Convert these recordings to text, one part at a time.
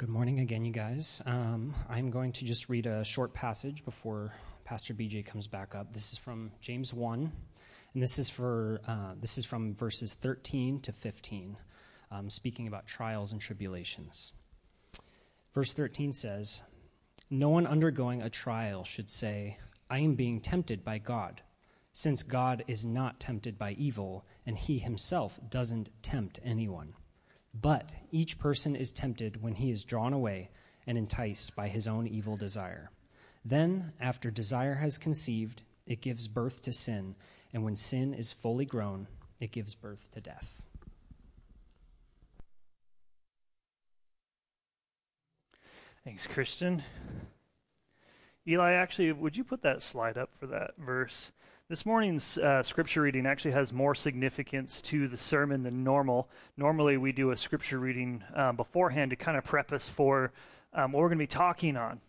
good morning again, you guys. Um, I'm going to just read a short passage before Pastor BJ comes back up. This is from James 1, and this is, for, uh, this is from verses 13 to 15, um, speaking about trials and tribulations. Verse 13 says, No one undergoing a trial should say, I am being tempted by God, since God is not tempted by evil, and he himself doesn't tempt anyone. But each person is tempted when he is drawn away and enticed by his own evil desire. Then, after desire has conceived, it gives birth to sin, and when sin is fully grown, it gives birth to death. Thanks, Christian. Eli, actually, would you put that slide up for that verse? This morning's uh, scripture reading actually has more significance to the sermon than normal. Normally, we do a scripture reading um, beforehand to kind of prep us for um, what we're going to be talking on.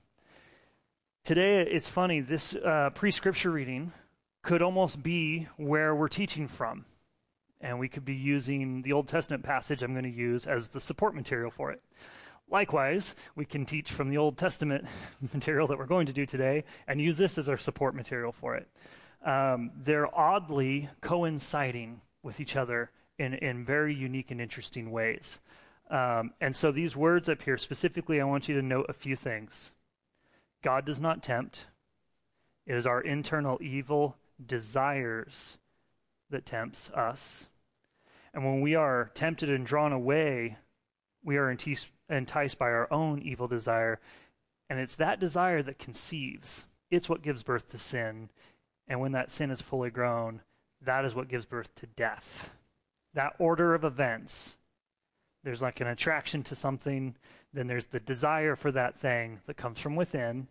Today, it's funny, this uh, pre scripture reading could almost be where we're teaching from. And we could be using the Old Testament passage I'm going to use as the support material for it. Likewise, we can teach from the Old Testament material that we're going to do today and use this as our support material for it um, they're oddly coinciding with each other in, in very unique and interesting ways. Um, and so these words up here, specifically, I want you to note a few things. God does not tempt, it is our internal evil desires that tempts us. And when we are tempted and drawn away, we are enticed by our own evil desire. And it's that desire that conceives. It's what gives birth to sin. And when that sin is fully grown, that is what gives birth to death. That order of events. There's like an attraction to something, then there's the desire for that thing that comes from within.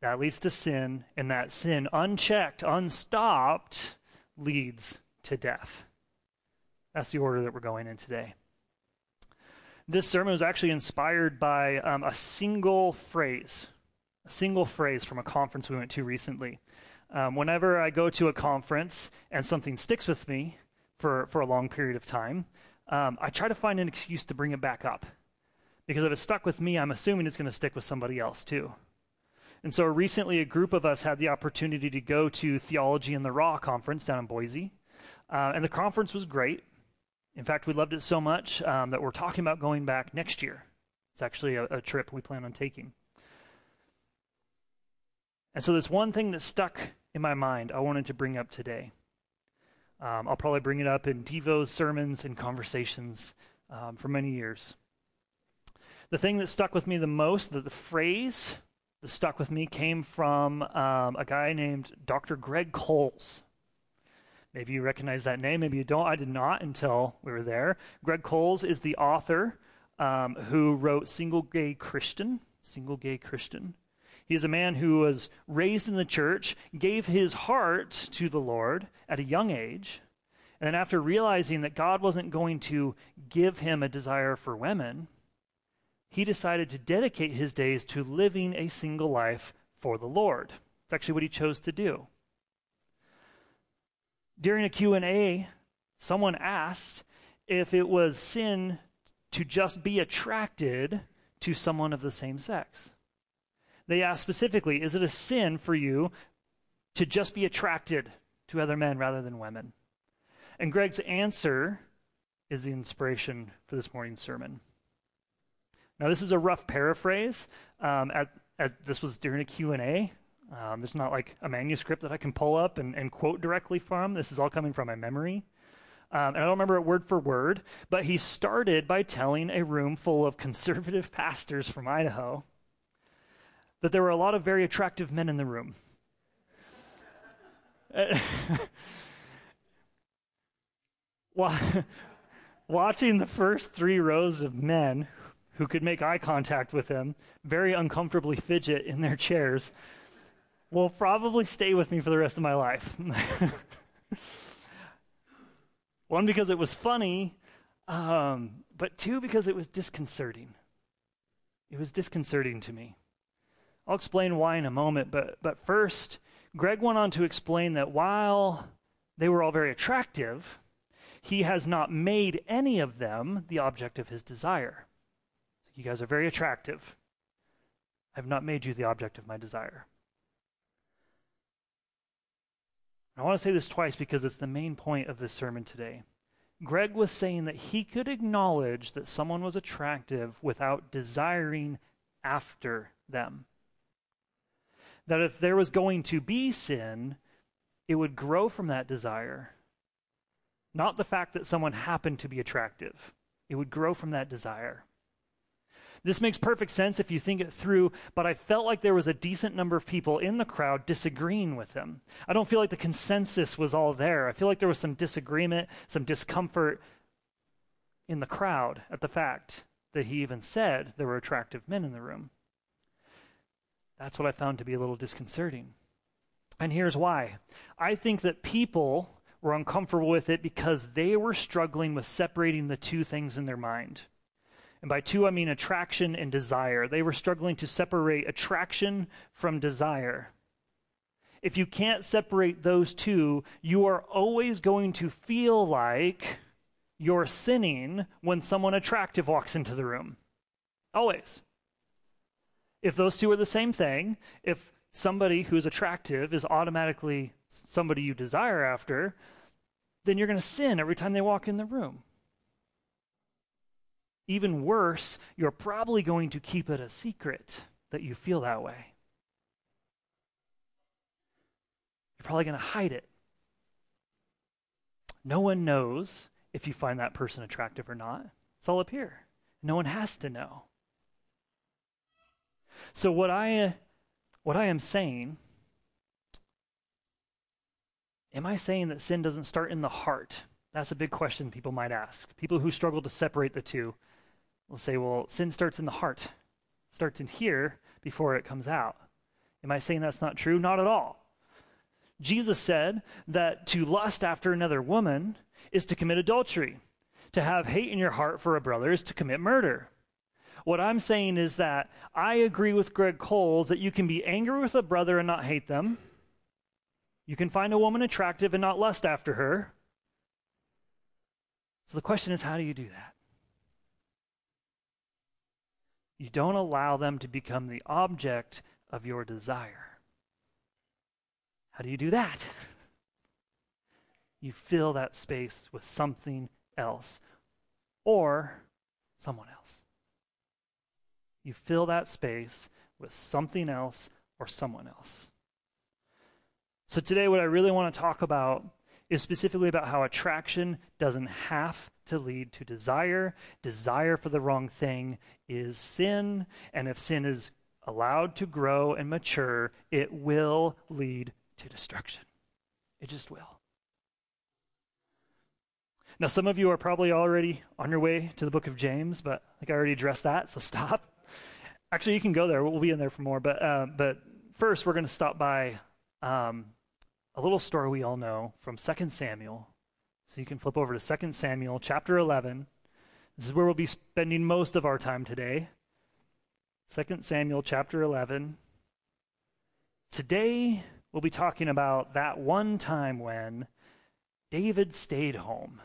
That leads to sin, and that sin, unchecked, unstopped, leads to death. That's the order that we're going in today. This sermon was actually inspired by um, a single phrase, a single phrase from a conference we went to recently. Um, whenever I go to a conference and something sticks with me for, for a long period of time, um, I try to find an excuse to bring it back up. Because if it's stuck with me, I'm assuming it's going to stick with somebody else too. And so recently, a group of us had the opportunity to go to Theology in the Raw conference down in Boise. Uh, and the conference was great. In fact, we loved it so much um, that we're talking about going back next year. It's actually a, a trip we plan on taking. And so, this one thing that stuck in my mind I wanted to bring up today. Um, I'll probably bring it up in Devos, sermons, and conversations um, for many years. The thing that stuck with me the most, the, the phrase that stuck with me, came from um, a guy named Dr. Greg Coles. Maybe you recognize that name, maybe you don't. I did not until we were there. Greg Coles is the author um, who wrote Single Gay Christian. Single Gay Christian. He is a man who was raised in the church, gave his heart to the Lord at a young age, and then after realizing that God wasn't going to give him a desire for women, he decided to dedicate his days to living a single life for the Lord. It's actually what he chose to do. During a Q&A, someone asked if it was sin to just be attracted to someone of the same sex. They ask specifically, is it a sin for you to just be attracted to other men rather than women? And Greg's answer is the inspiration for this morning's sermon. Now, this is a rough paraphrase. Um, at, at, this was during a Q&A. Um, there's not like a manuscript that I can pull up and, and quote directly from. This is all coming from my memory. Um, and I don't remember it word for word, but he started by telling a room full of conservative pastors from Idaho that there were a lot of very attractive men in the room. Watching the first three rows of men who could make eye contact with him very uncomfortably fidget in their chairs will probably stay with me for the rest of my life. One, because it was funny, um, but two, because it was disconcerting. It was disconcerting to me. I'll explain why in a moment, but, but first, Greg went on to explain that while they were all very attractive, he has not made any of them the object of his desire. You guys are very attractive. I have not made you the object of my desire. I want to say this twice because it's the main point of this sermon today. Greg was saying that he could acknowledge that someone was attractive without desiring after them. That if there was going to be sin, it would grow from that desire. Not the fact that someone happened to be attractive, it would grow from that desire. This makes perfect sense if you think it through, but I felt like there was a decent number of people in the crowd disagreeing with him. I don't feel like the consensus was all there. I feel like there was some disagreement, some discomfort in the crowd at the fact that he even said there were attractive men in the room. That's what I found to be a little disconcerting. And here's why I think that people were uncomfortable with it because they were struggling with separating the two things in their mind. And by two, I mean attraction and desire. They were struggling to separate attraction from desire. If you can't separate those two, you are always going to feel like you're sinning when someone attractive walks into the room. Always. If those two are the same thing, if somebody who's attractive is automatically somebody you desire after, then you're going to sin every time they walk in the room. Even worse, you're probably going to keep it a secret that you feel that way. You're probably going to hide it. No one knows if you find that person attractive or not. It's all up here. No one has to know. So what I what I am saying am I saying that sin doesn't start in the heart? That's a big question people might ask. People who struggle to separate the two will say, well, sin starts in the heart, starts in here before it comes out. Am I saying that's not true? Not at all. Jesus said that to lust after another woman is to commit adultery. To have hate in your heart for a brother is to commit murder. What I'm saying is that I agree with Greg Coles that you can be angry with a brother and not hate them. You can find a woman attractive and not lust after her. So the question is, how do you do that? You don't allow them to become the object of your desire. How do you do that? You fill that space with something else or someone else. You fill that space with something else or someone else. So, today, what I really want to talk about is specifically about how attraction doesn't have to lead to desire. Desire for the wrong thing is sin. And if sin is allowed to grow and mature, it will lead to destruction. It just will. Now, some of you are probably already on your way to the book of James, but think I already addressed that, so stop. Actually, you can go there. We'll be in there for more. But, uh, but first, we're going to stop by um, a little story we all know from 2 Samuel so you can flip over to 2 Samuel chapter 11. This is where we'll be spending most of our time today. 2 Samuel chapter 11. Today, we'll be talking about that one time when David stayed home.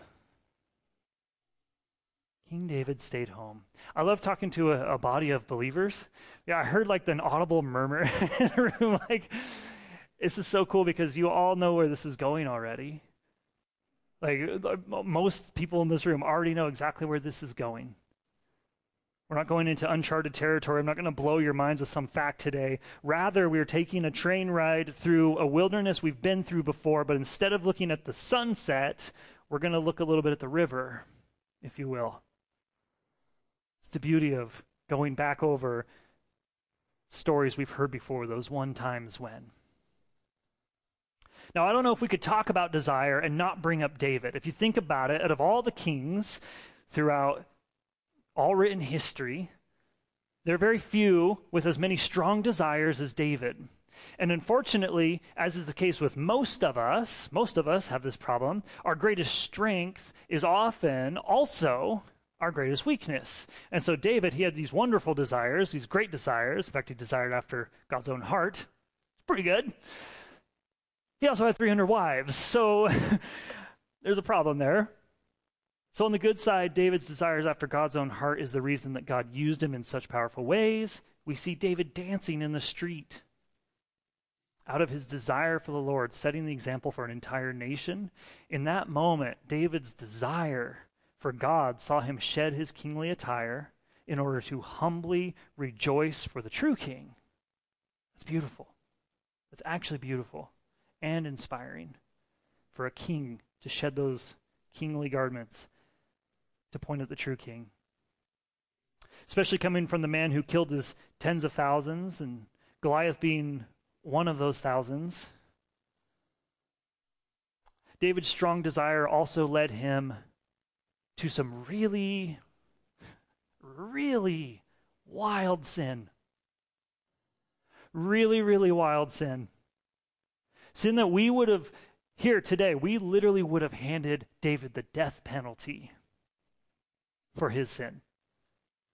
King David stayed home. I love talking to a, a body of believers. Yeah, I heard like an audible murmur in the room. Like, this is so cool because you all know where this is going already. Like uh, most people in this room already know exactly where this is going. We're not going into uncharted territory. I'm not going to blow your minds with some fact today. Rather, we're taking a train ride through a wilderness we've been through before, but instead of looking at the sunset, we're going to look a little bit at the river, if you will. It's the beauty of going back over stories we've heard before, those one times when. Now, I don't know if we could talk about desire and not bring up David. If you think about it, out of all the kings throughout all written history, there are very few with as many strong desires as David. And unfortunately, as is the case with most of us, most of us have this problem, our greatest strength is often also our greatest weakness. And so David, he had these wonderful desires, these great desires. In fact, he desired after God's own heart. It's pretty good. He also had 300 wives, so there's a problem there. So, on the good side, David's desires after God's own heart is the reason that God used him in such powerful ways. We see David dancing in the street out of his desire for the Lord, setting the example for an entire nation. In that moment, David's desire for God saw him shed his kingly attire in order to humbly rejoice for the true king. That's beautiful. That's actually beautiful and inspiring for a king to shed those kingly garments to point at the true king. Especially coming from the man who killed his tens of thousands and Goliath being one of those thousands. David's strong desire also led him to some really, really wild sin. Really, really wild sin. Sin that we would have, here today, we literally would have handed David the death penalty for his sin.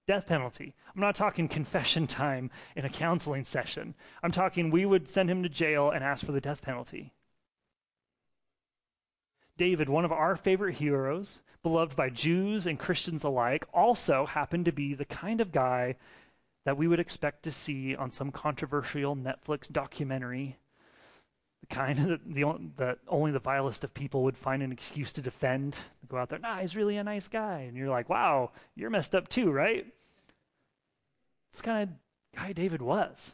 Death penalty. I'm not talking confession time in a counseling session. I'm talking we would send him to jail and ask for the death penalty. David, one of our favorite heroes, beloved by Jews and Christians alike, also happened to be the kind of guy that we would expect to see on some controversial Netflix documentary the kind that, the, that only the vilest of people would find an excuse to defend. Go out there, nah, he's really a nice guy. And you're like, wow, you're messed up too, right? It's kind of guy David was.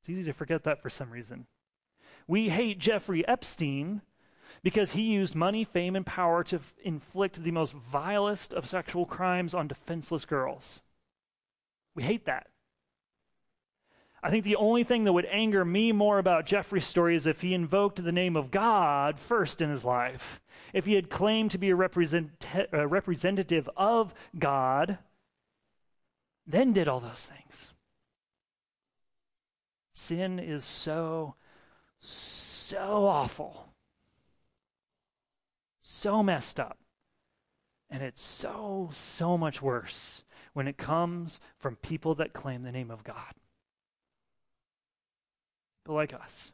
It's easy to forget that for some reason. We hate Jeffrey Epstein because he used money, fame, and power to f- inflict the most vilest of sexual crimes on defenseless girls. We hate that. I think the only thing that would anger me more about Jeffrey's story is if he invoked the name of God first in his life. If he had claimed to be a, represent- a representative of God, then did all those things. Sin is so, so awful, so messed up. And it's so, so much worse when it comes from people that claim the name of God but like us.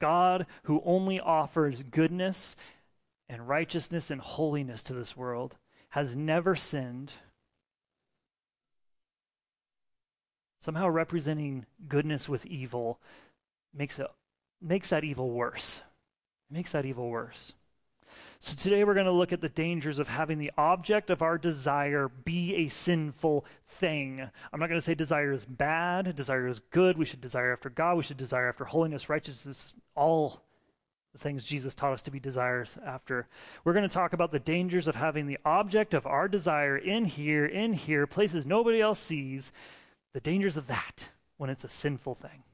God, who only offers goodness and righteousness and holiness to this world, has never sinned. Somehow representing goodness with evil makes, it, makes that evil worse. It makes that evil worse. So today we're going to look at the dangers of having the object of our desire be a sinful thing. I'm not going to say desire is bad, desire is good. We should desire after God, we should desire after holiness, righteousness, all the things Jesus taught us to be desires after. We're going to talk about the dangers of having the object of our desire in here, in here, places nobody else sees, the dangers of that when it's a sinful thing.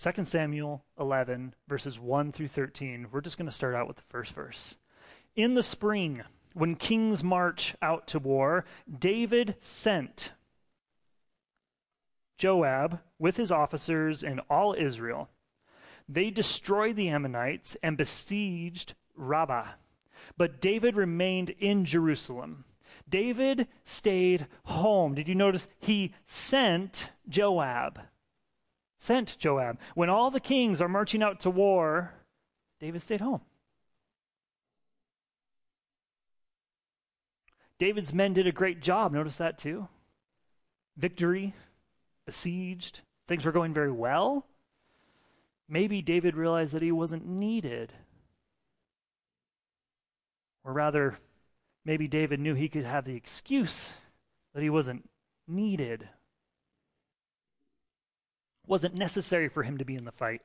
2 Samuel 11, verses 1 through 13. We're just going to start out with the first verse. In the spring, when kings march out to war, David sent Joab with his officers and all Israel. They destroyed the Ammonites and besieged Rabbah. But David remained in Jerusalem. David stayed home. Did you notice he sent Joab? Sent Joab. When all the kings are marching out to war, David stayed home. David's men did a great job. Notice that too. Victory, besieged, things were going very well. Maybe David realized that he wasn't needed. Or rather, maybe David knew he could have the excuse that he wasn't needed wasn't necessary for him to be in the fight.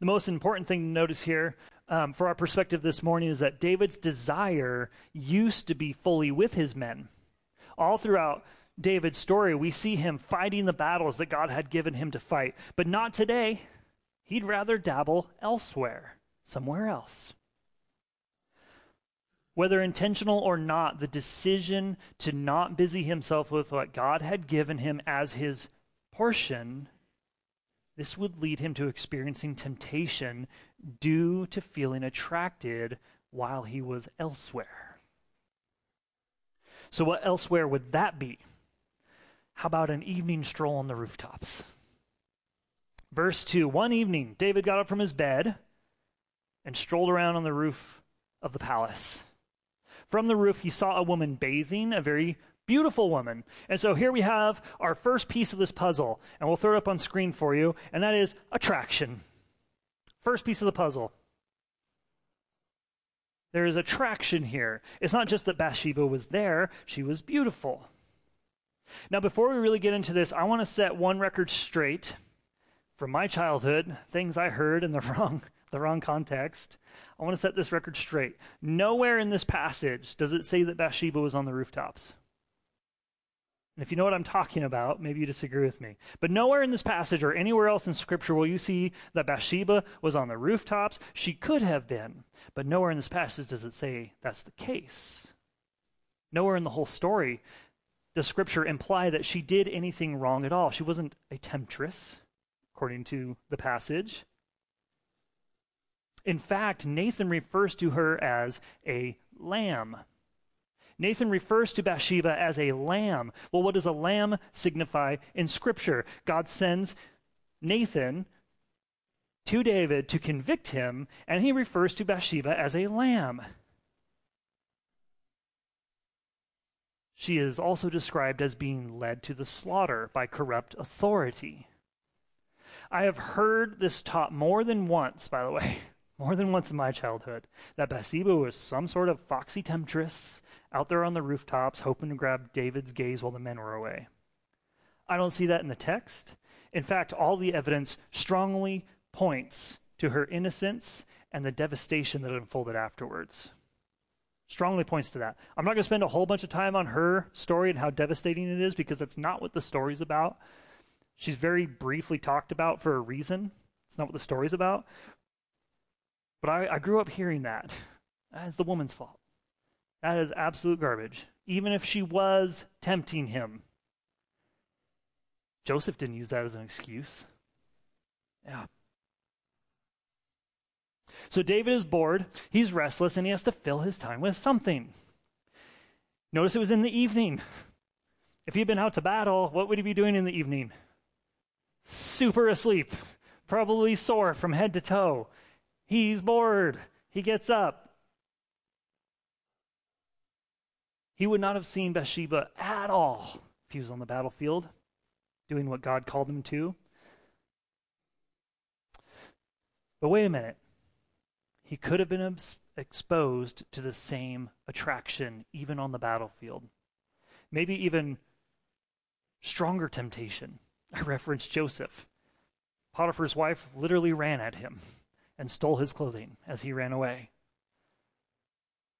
The most important thing to notice here um, for our perspective this morning is that David's desire used to be fully with his men. All throughout David's story, we see him fighting the battles that God had given him to fight, but not today. He'd rather dabble elsewhere, somewhere else. Whether intentional or not, the decision to not busy himself with what God had given him as his portion, this would lead him to experiencing temptation due to feeling attracted while he was elsewhere. So, what elsewhere would that be? How about an evening stroll on the rooftops? Verse 2 One evening, David got up from his bed and strolled around on the roof of the palace. From the roof, he saw a woman bathing, a very beautiful woman. And so here we have our first piece of this puzzle, and we'll throw it up on screen for you, and that is attraction. First piece of the puzzle. There is attraction here. It's not just that Bathsheba was there, she was beautiful. Now, before we really get into this, I want to set one record straight from my childhood, things I heard in the wrong, the wrong context. I want to set this record straight. Nowhere in this passage does it say that Bathsheba was on the rooftops. And if you know what I'm talking about, maybe you disagree with me. But nowhere in this passage or anywhere else in Scripture will you see that Bathsheba was on the rooftops. She could have been, but nowhere in this passage does it say that's the case. Nowhere in the whole story does Scripture imply that she did anything wrong at all. She wasn't a temptress, according to the passage. In fact, Nathan refers to her as a lamb. Nathan refers to Bathsheba as a lamb. Well, what does a lamb signify in Scripture? God sends Nathan to David to convict him, and he refers to Bathsheba as a lamb. She is also described as being led to the slaughter by corrupt authority. I have heard this taught more than once, by the way, more than once in my childhood, that Bathsheba was some sort of foxy temptress out there on the rooftops hoping to grab David's gaze while the men were away. I don't see that in the text. In fact, all the evidence strongly points to her innocence and the devastation that unfolded afterwards. Strongly points to that. I'm not going to spend a whole bunch of time on her story and how devastating it is because that's not what the story's about. She's very briefly talked about for a reason. It's not what the story's about. But I, I grew up hearing that. That's the woman's fault. That is absolute garbage. Even if she was tempting him. Joseph didn't use that as an excuse. Yeah. So David is bored, he's restless, and he has to fill his time with something. Notice it was in the evening. If he had been out to battle, what would he be doing in the evening? Super asleep, probably sore from head to toe. He's bored. He gets up, He would not have seen Bathsheba at all if he was on the battlefield doing what God called him to. But wait a minute. He could have been exposed to the same attraction even on the battlefield. Maybe even stronger temptation. I referenced Joseph. Potiphar's wife literally ran at him and stole his clothing as he ran away.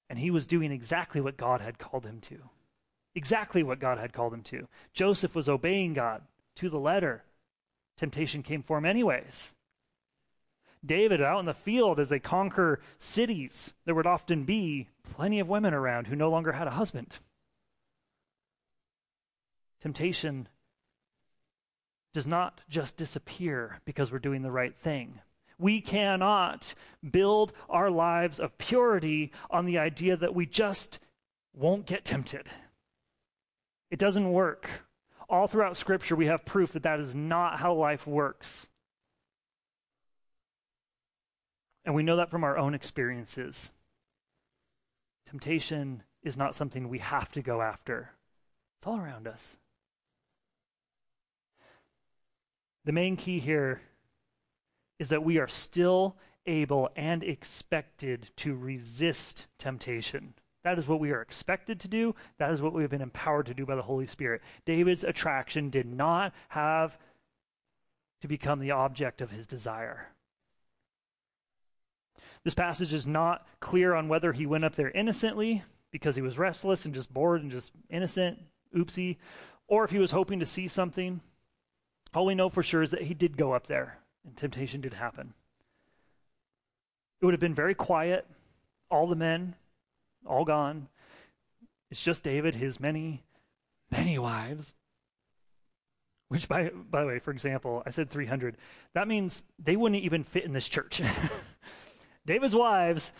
And he was doing exactly what God had called him to. Exactly what God had called him to. Joseph was obeying God to the letter. Temptation came for him, anyways. David out in the field as they conquer cities, there would often be plenty of women around who no longer had a husband. Temptation does not just disappear because we're doing the right thing. We cannot build our lives of purity on the idea that we just won't get tempted. It doesn't work. All throughout Scripture, we have proof that that is not how life works. And we know that from our own experiences. Temptation is not something we have to go after, it's all around us. The main key here is that we are still able and expected to resist temptation. That is what we are expected to do. That is what we have been empowered to do by the Holy Spirit. David's attraction did not have to become the object of his desire. This passage is not clear on whether he went up there innocently because he was restless and just bored and just innocent, oopsie, or if he was hoping to see something. All we know for sure is that he did go up there and temptation did happen. It would have been very quiet, all the men, all gone. It's just David, his many, many wives. Which, by, by the way, for example, I said 300. That means they wouldn't even fit in this church. David's wives,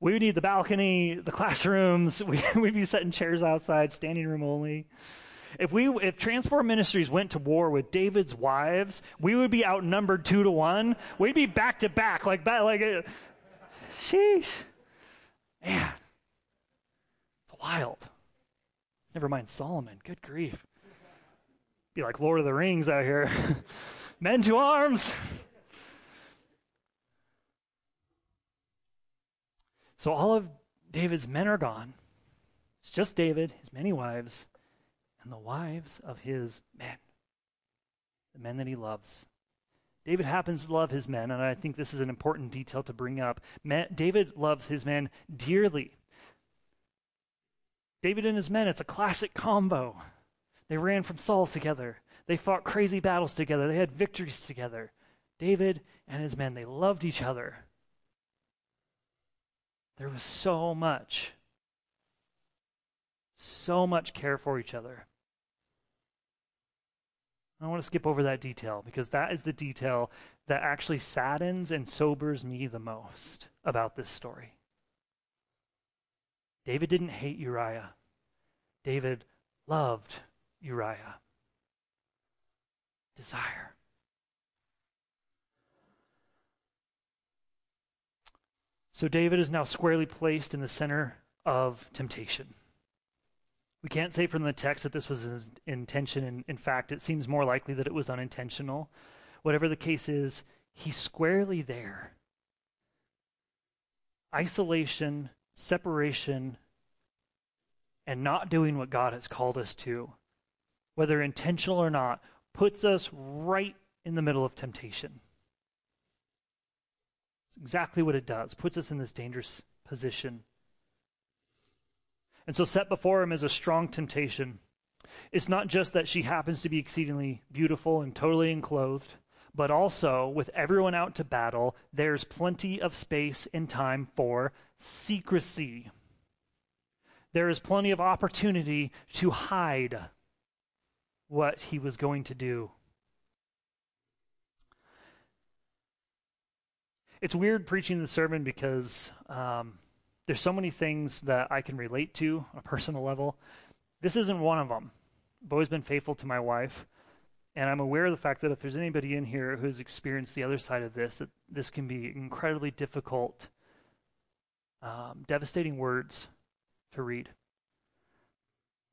we would need the balcony, the classrooms, we, we'd be setting chairs outside, standing room only. If we if Transform Ministries went to war with David's wives, we would be outnumbered two to one. We'd be back to back, like that, like. Uh, sheesh. Man, it's wild. Never mind Solomon. Good grief. Be like Lord of the Rings out here. Men to arms. So all of David's men are gone. It's just David, his many wives, and the wives of his men, the men that he loves. David happens to love his men, and I think this is an important detail to bring up. David loves his men dearly. David and his men, it's a classic combo. They ran from Saul together. They fought crazy battles together. They had victories together. David and his men, they loved each other. There was so much, so much care for each other. I want to skip over that detail because that is the detail that actually saddens and sobers me the most about this story. David didn't hate Uriah, David loved Uriah. Desire. So David is now squarely placed in the center of temptation. We can't say from the text that this was his intention. In, in fact, it seems more likely that it was unintentional. Whatever the case is, he's squarely there. Isolation, separation, and not doing what God has called us to, whether intentional or not, puts us right in the middle of temptation. It's exactly what it does, puts us in this dangerous position. And so, set before him is a strong temptation. It's not just that she happens to be exceedingly beautiful and totally enclothed, but also, with everyone out to battle, there's plenty of space and time for secrecy. There is plenty of opportunity to hide what he was going to do. It's weird preaching the sermon because um, there's so many things that I can relate to on a personal level. This isn't one of them. I've always been faithful to my wife, and I'm aware of the fact that if there's anybody in here who's experienced the other side of this, that this can be incredibly difficult, um, devastating words to read.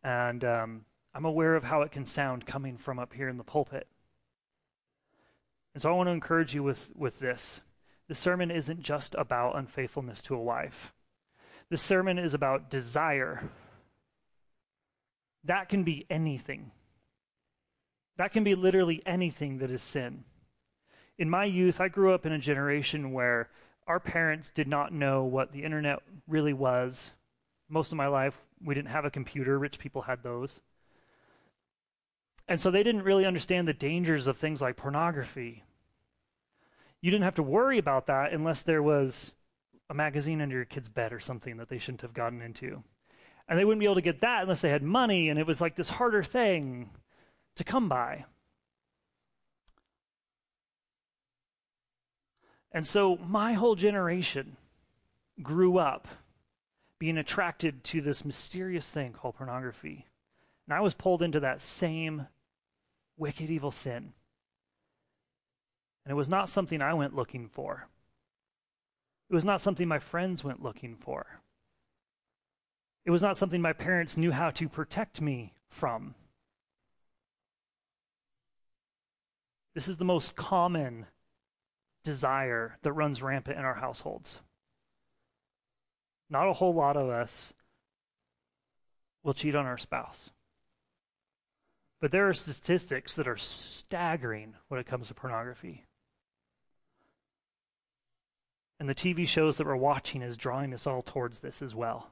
And um, I'm aware of how it can sound coming from up here in the pulpit. And so I want to encourage you with, with this. The sermon isn't just about unfaithfulness to a wife. This sermon is about desire. That can be anything. That can be literally anything that is sin. In my youth, I grew up in a generation where our parents did not know what the internet really was. Most of my life, we didn't have a computer. Rich people had those. And so they didn't really understand the dangers of things like pornography. You didn't have to worry about that unless there was a magazine under your kid's bed or something that they shouldn't have gotten into. And they wouldn't be able to get that unless they had money, and it was like this harder thing to come by. And so my whole generation grew up being attracted to this mysterious thing called pornography. And I was pulled into that same wicked, evil sin. And it was not something I went looking for. It was not something my friends went looking for. It was not something my parents knew how to protect me from. This is the most common desire that runs rampant in our households. Not a whole lot of us will cheat on our spouse. But there are statistics that are staggering when it comes to pornography. And the TV shows that we're watching is drawing us all towards this as well.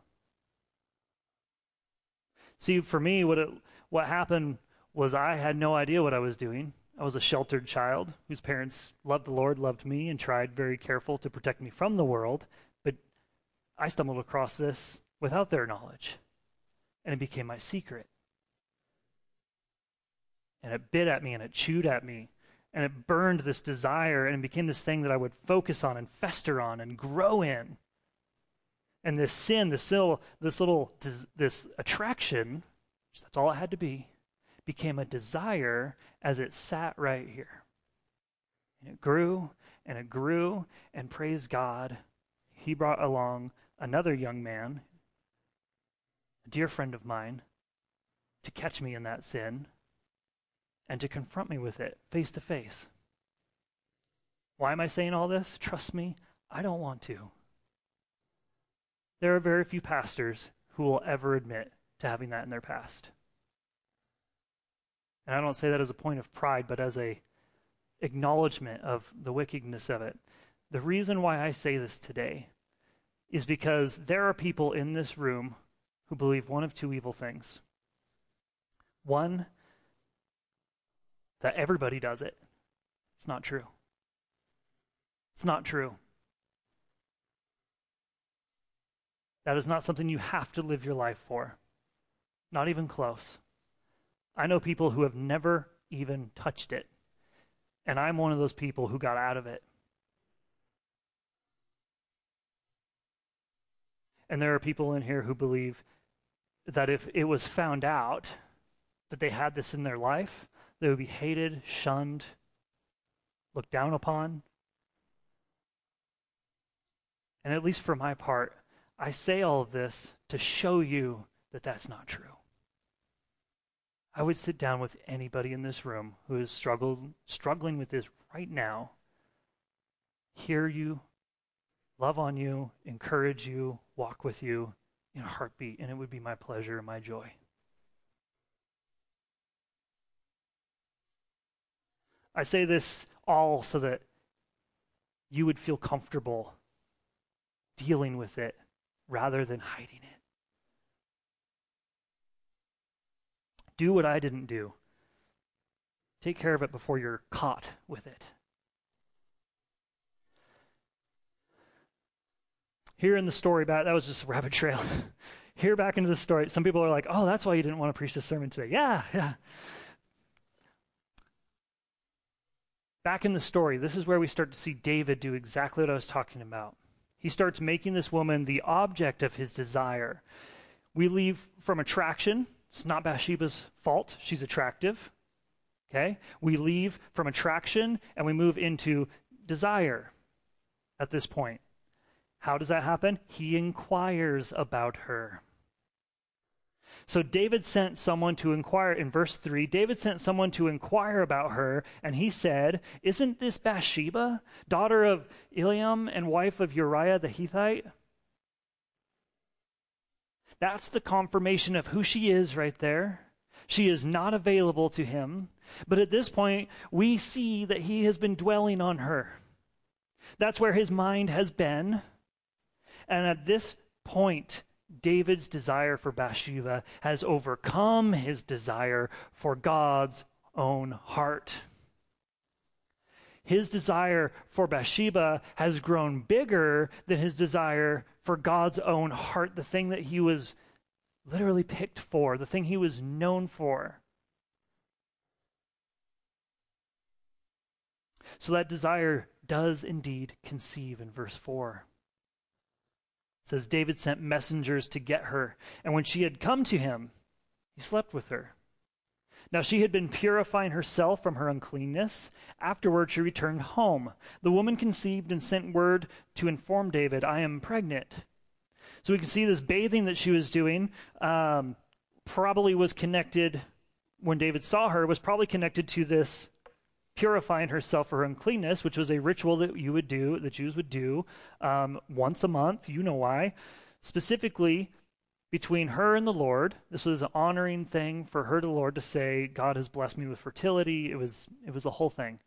See, for me, what it, what happened was I had no idea what I was doing. I was a sheltered child whose parents loved the Lord, loved me, and tried very careful to protect me from the world. But I stumbled across this without their knowledge, and it became my secret. And it bit at me and it chewed at me and it burned this desire and it became this thing that I would focus on and fester on and grow in. And this sin, this little, this little, this attraction, that's all it had to be, became a desire as it sat right here. And it grew and it grew, and praise God, He brought along another young man, a dear friend of mine, to catch me in that sin and to confront me with it face to face. Why am I saying all this? Trust me, I don't want to. There are very few pastors who will ever admit to having that in their past. And I don't say that as a point of pride, but as a acknowledgement of the wickedness of it. The reason why I say this today is because there are people in this room who believe one of two evil things. One, that everybody does it. It's not true. It's not true. That is not something you have to live your life for. Not even close. I know people who have never even touched it. And I'm one of those people who got out of it. And there are people in here who believe that if it was found out that they had this in their life, they would be hated, shunned, looked down upon. And at least for my part, I say all of this to show you that that's not true. I would sit down with anybody in this room who is struggled, struggling with this right now, hear you, love on you, encourage you, walk with you in a heartbeat, and it would be my pleasure and my joy. I say this all so that you would feel comfortable dealing with it rather than hiding it. Do what I didn't do. Take care of it before you're caught with it. Here in the story back, that was just a rabbit trail. Here back into the story, some people are like, oh, that's why you didn't want to preach this sermon today. Yeah, yeah. Back in the story, this is where we start to see David do exactly what I was talking about. He starts making this woman the object of his desire. We leave from attraction. It's not Bathsheba's fault. She's attractive. Okay? We leave from attraction and we move into desire at this point. How does that happen? He inquires about her. So David sent someone to inquire in verse 3. David sent someone to inquire about her, and he said, Isn't this Bathsheba, daughter of Eliam and wife of Uriah the Hittite? That's the confirmation of who she is right there. She is not available to him. But at this point, we see that he has been dwelling on her. That's where his mind has been. And at this point, David's desire for Bathsheba has overcome his desire for God's own heart. His desire for Bathsheba has grown bigger than his desire for God's own heart, the thing that he was literally picked for, the thing he was known for. So that desire does indeed conceive in verse 4 says David sent messengers to get her, and when she had come to him, he slept with her. Now she had been purifying herself from her uncleanness. Afterward, she returned home. The woman conceived and sent word to inform David, I am pregnant. So we can see this bathing that she was doing um, probably was connected, when David saw her, was probably connected to this purifying herself for her uncleanness, which was a ritual that you would do, the Jews would do um, once a month. You know why. Specifically, between her and the Lord, this was an honoring thing for her to the Lord to say, God has blessed me with fertility. It was, it was a whole thing.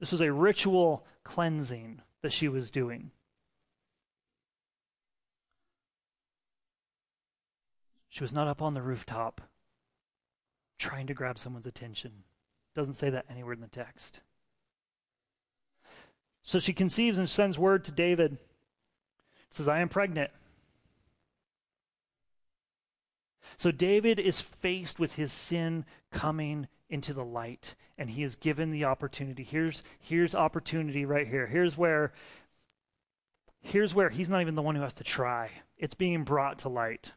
This was a ritual cleansing that she was doing. She was not up on the rooftop trying to grab someone's attention. Doesn't say that anywhere in the text. So she conceives and sends word to David. says, I am pregnant. So David is faced with his sin coming into the light, and he is given the opportunity. Here's, here's opportunity right here. Here's where here's where he's not even the one who has to try. It's being brought to light.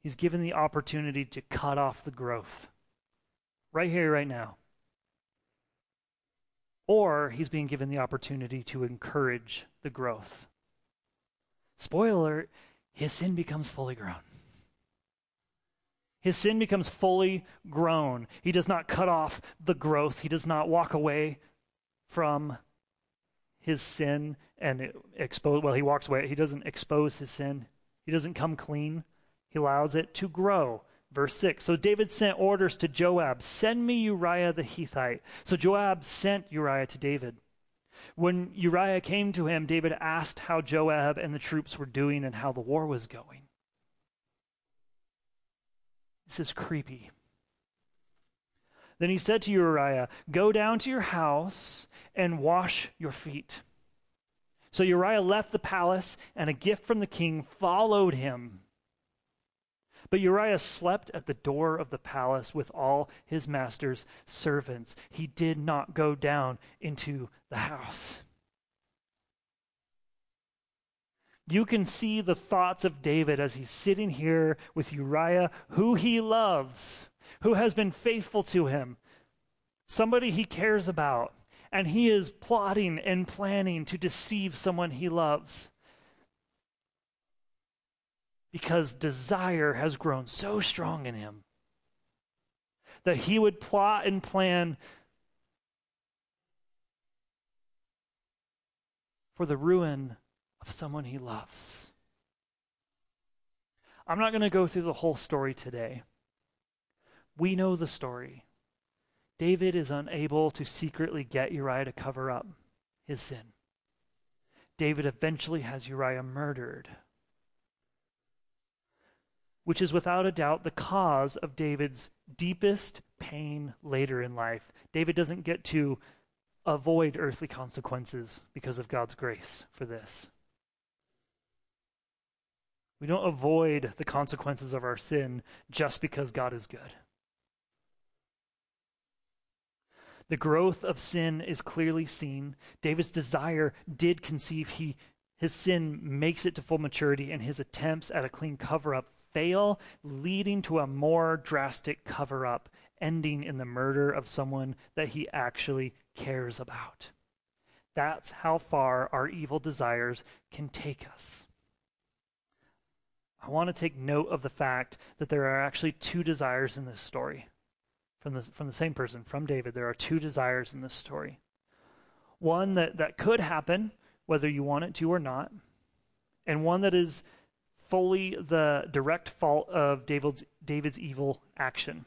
He's given the opportunity to cut off the growth right here, right now. Or he's being given the opportunity to encourage the growth. spoiler his sin becomes fully grown. His sin becomes fully grown. He does not cut off the growth, he does not walk away from his sin and expose well he walks away he doesn't expose his sin he doesn't come clean he allows it to grow verse 6 so david sent orders to joab send me uriah the hittite so joab sent uriah to david when uriah came to him david asked how joab and the troops were doing and how the war was going this is creepy then he said to Uriah, Go down to your house and wash your feet. So Uriah left the palace, and a gift from the king followed him. But Uriah slept at the door of the palace with all his master's servants. He did not go down into the house. You can see the thoughts of David as he's sitting here with Uriah, who he loves who has been faithful to him, somebody he cares about, and he is plotting and planning to deceive someone he loves. Because desire has grown so strong in him that he would plot and plan for the ruin of someone he loves. I'm not going to go through the whole story today. We know the story. David is unable to secretly get Uriah to cover up his sin. David eventually has Uriah murdered, which is without a doubt the cause of David's deepest pain later in life. David doesn't get to avoid earthly consequences because of God's grace for this. We don't avoid the consequences of our sin just because God is good. The growth of sin is clearly seen. David's desire did conceive. He, his sin makes it to full maturity, and his attempts at a clean cover up fail, leading to a more drastic cover up, ending in the murder of someone that he actually cares about. That's how far our evil desires can take us. I want to take note of the fact that there are actually two desires in this story from the, from the same person, from David, there are two desires in this story. One that, that could happen, whether you want it to or not, and one that is fully the direct fault of David's, David's evil action.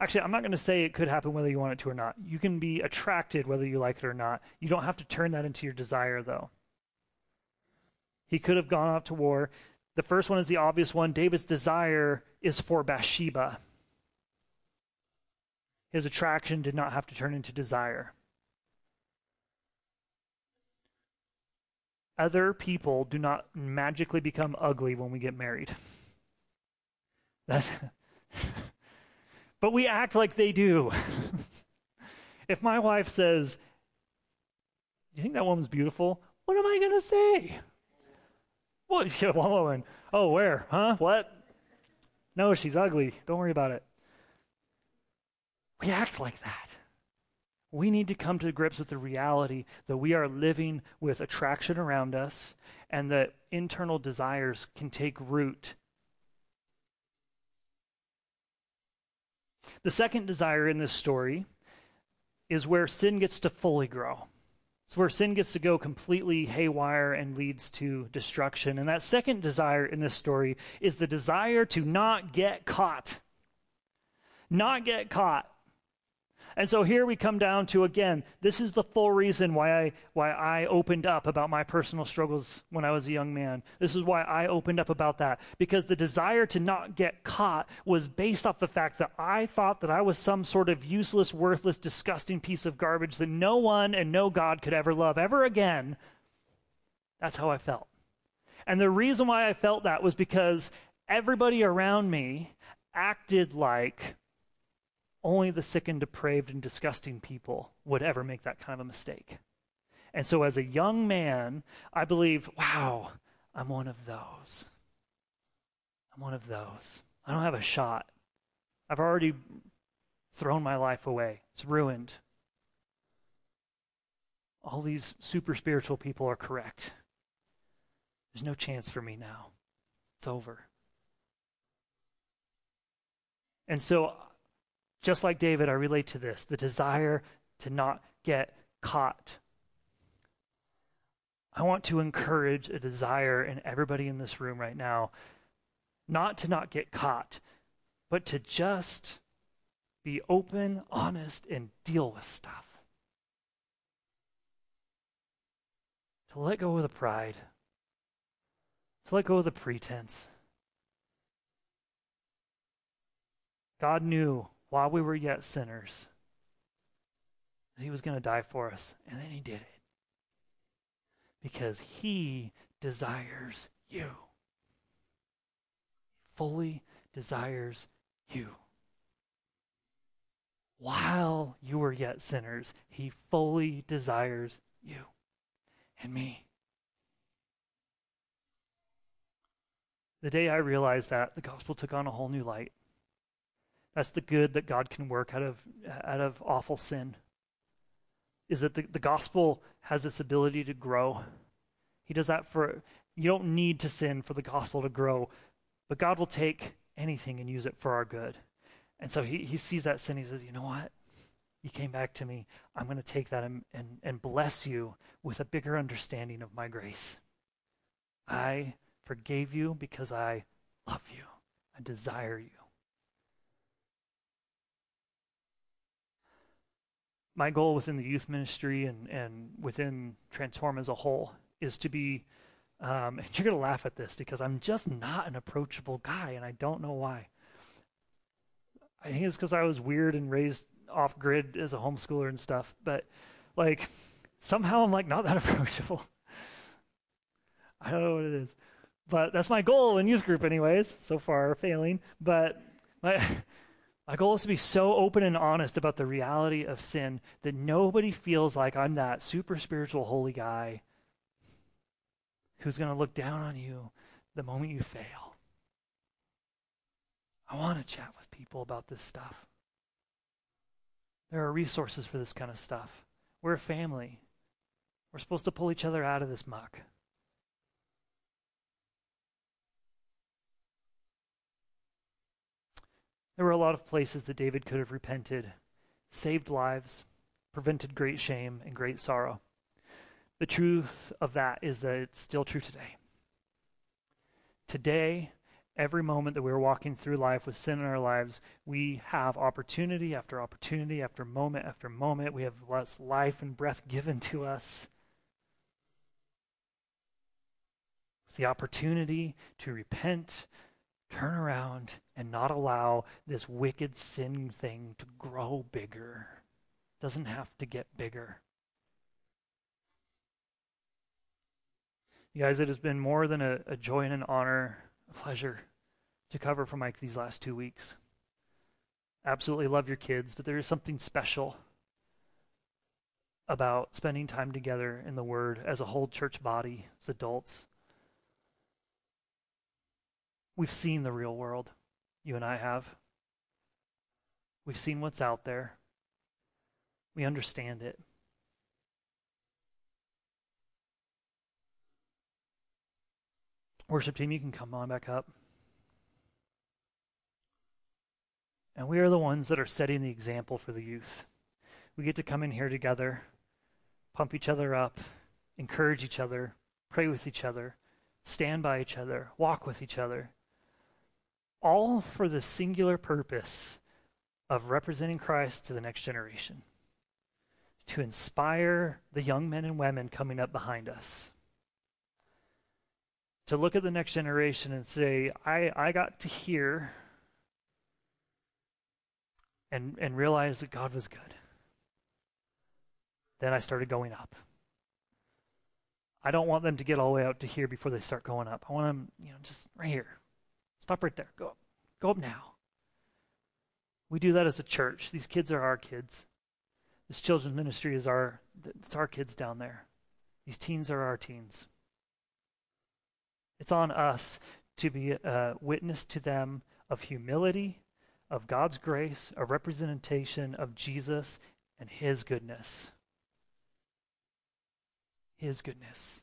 Actually, I'm not going to say it could happen whether you want it to or not. You can be attracted whether you like it or not. You don't have to turn that into your desire, though. He could have gone off to war. The first one is the obvious one. David's desire is for Bathsheba. His attraction did not have to turn into desire. Other people do not magically become ugly when we get married. That's but we act like they do. if my wife says, You think that woman's beautiful? What am I going to say? What? Yeah, one woman. Oh, where? Huh? What? No, she's ugly. Don't worry about it. We act like that. We need to come to grips with the reality that we are living with attraction around us and that internal desires can take root. The second desire in this story is where sin gets to fully grow. It's where sin gets to go completely haywire and leads to destruction. And that second desire in this story is the desire to not get caught. Not get caught. And so here we come down to again, this is the full reason why I why I opened up about my personal struggles when I was a young man. This is why I opened up about that because the desire to not get caught was based off the fact that I thought that I was some sort of useless, worthless, disgusting piece of garbage that no one and no God could ever love ever again. That's how I felt. And the reason why I felt that was because everybody around me acted like only the sick and depraved and disgusting people would ever make that kind of a mistake. And so, as a young man, I believed, wow, I'm one of those. I'm one of those. I don't have a shot. I've already thrown my life away, it's ruined. All these super spiritual people are correct. There's no chance for me now. It's over. And so, just like David, I relate to this the desire to not get caught. I want to encourage a desire in everybody in this room right now not to not get caught, but to just be open, honest, and deal with stuff. To let go of the pride, to let go of the pretense. God knew while we were yet sinners He was going to die for us, and then He did it. Because He desires you. Fully desires you. While you were yet sinners, He fully desires you and me. The day I realized that, the gospel took on a whole new light. That's the good that God can work out of, out of awful sin. Is that the, the gospel has this ability to grow. He does that for, you don't need to sin for the gospel to grow, but God will take anything and use it for our good. And so he, he sees that sin. He says, You know what? You came back to me. I'm going to take that and, and, and bless you with a bigger understanding of my grace. I forgave you because I love you. I desire you. My goal within the youth ministry and, and within Transform as a whole is to be, um, and you're going to laugh at this because I'm just not an approachable guy, and I don't know why. I think it's because I was weird and raised off grid as a homeschooler and stuff, but like somehow I'm like not that approachable. I don't know what it is, but that's my goal in youth group, anyways. So far, failing, but my my goal is to be so open and honest about the reality of sin that nobody feels like I'm that super spiritual holy guy who's going to look down on you the moment you fail. I want to chat with people about this stuff. There are resources for this kind of stuff. We're a family. We're supposed to pull each other out of this muck. There were a lot of places that David could have repented, saved lives, prevented great shame and great sorrow. The truth of that is that it's still true today. Today, every moment that we're walking through life with sin in our lives, we have opportunity after opportunity after moment after moment. We have less life and breath given to us. It's the opportunity to repent, turn around and not allow this wicked sin thing to grow bigger. It doesn't have to get bigger. You guys, it has been more than a, a joy and an honor, a pleasure to cover for Mike these last two weeks. Absolutely love your kids, but there is something special about spending time together in the Word as a whole church body, as adults. We've seen the real world. You and I have. We've seen what's out there. We understand it. Worship team, you can come on back up. And we are the ones that are setting the example for the youth. We get to come in here together, pump each other up, encourage each other, pray with each other, stand by each other, walk with each other all for the singular purpose of representing Christ to the next generation, to inspire the young men and women coming up behind us. To look at the next generation and say, I, I got to hear and, and realize that God was good. Then I started going up. I don't want them to get all the way out to here before they start going up. I want them, you know, just right here. Stop right there. Go up. Go up now. We do that as a church. These kids are our kids. This children's ministry is our it's our kids down there. These teens are our teens. It's on us to be a witness to them of humility, of God's grace, a representation of Jesus and his goodness. His goodness,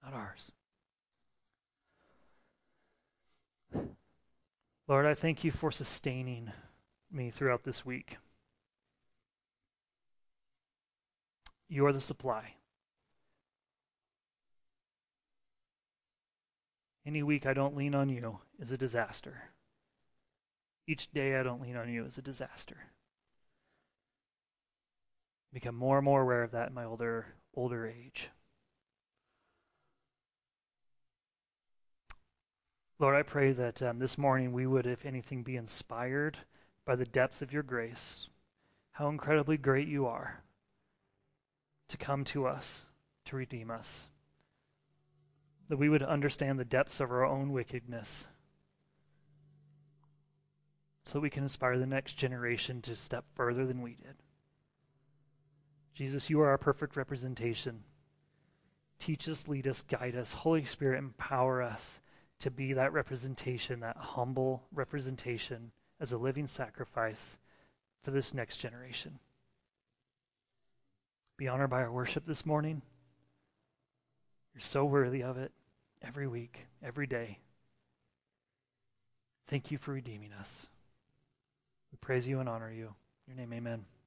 not ours. Lord, I thank you for sustaining me throughout this week. You are the supply. Any week I don't lean on you is a disaster. Each day I don't lean on you is a disaster. I Become more and more aware of that in my older older age. Lord, I pray that um, this morning we would, if anything, be inspired by the depth of your grace, how incredibly great you are to come to us, to redeem us. That we would understand the depths of our own wickedness so that we can inspire the next generation to step further than we did. Jesus, you are our perfect representation. Teach us, lead us, guide us. Holy Spirit, empower us to be that representation, that humble representation as a living sacrifice for this next generation. Be honored by our worship this morning. You're so worthy of it every week, every day. Thank you for redeeming us. We praise you and honor you. In your name, amen.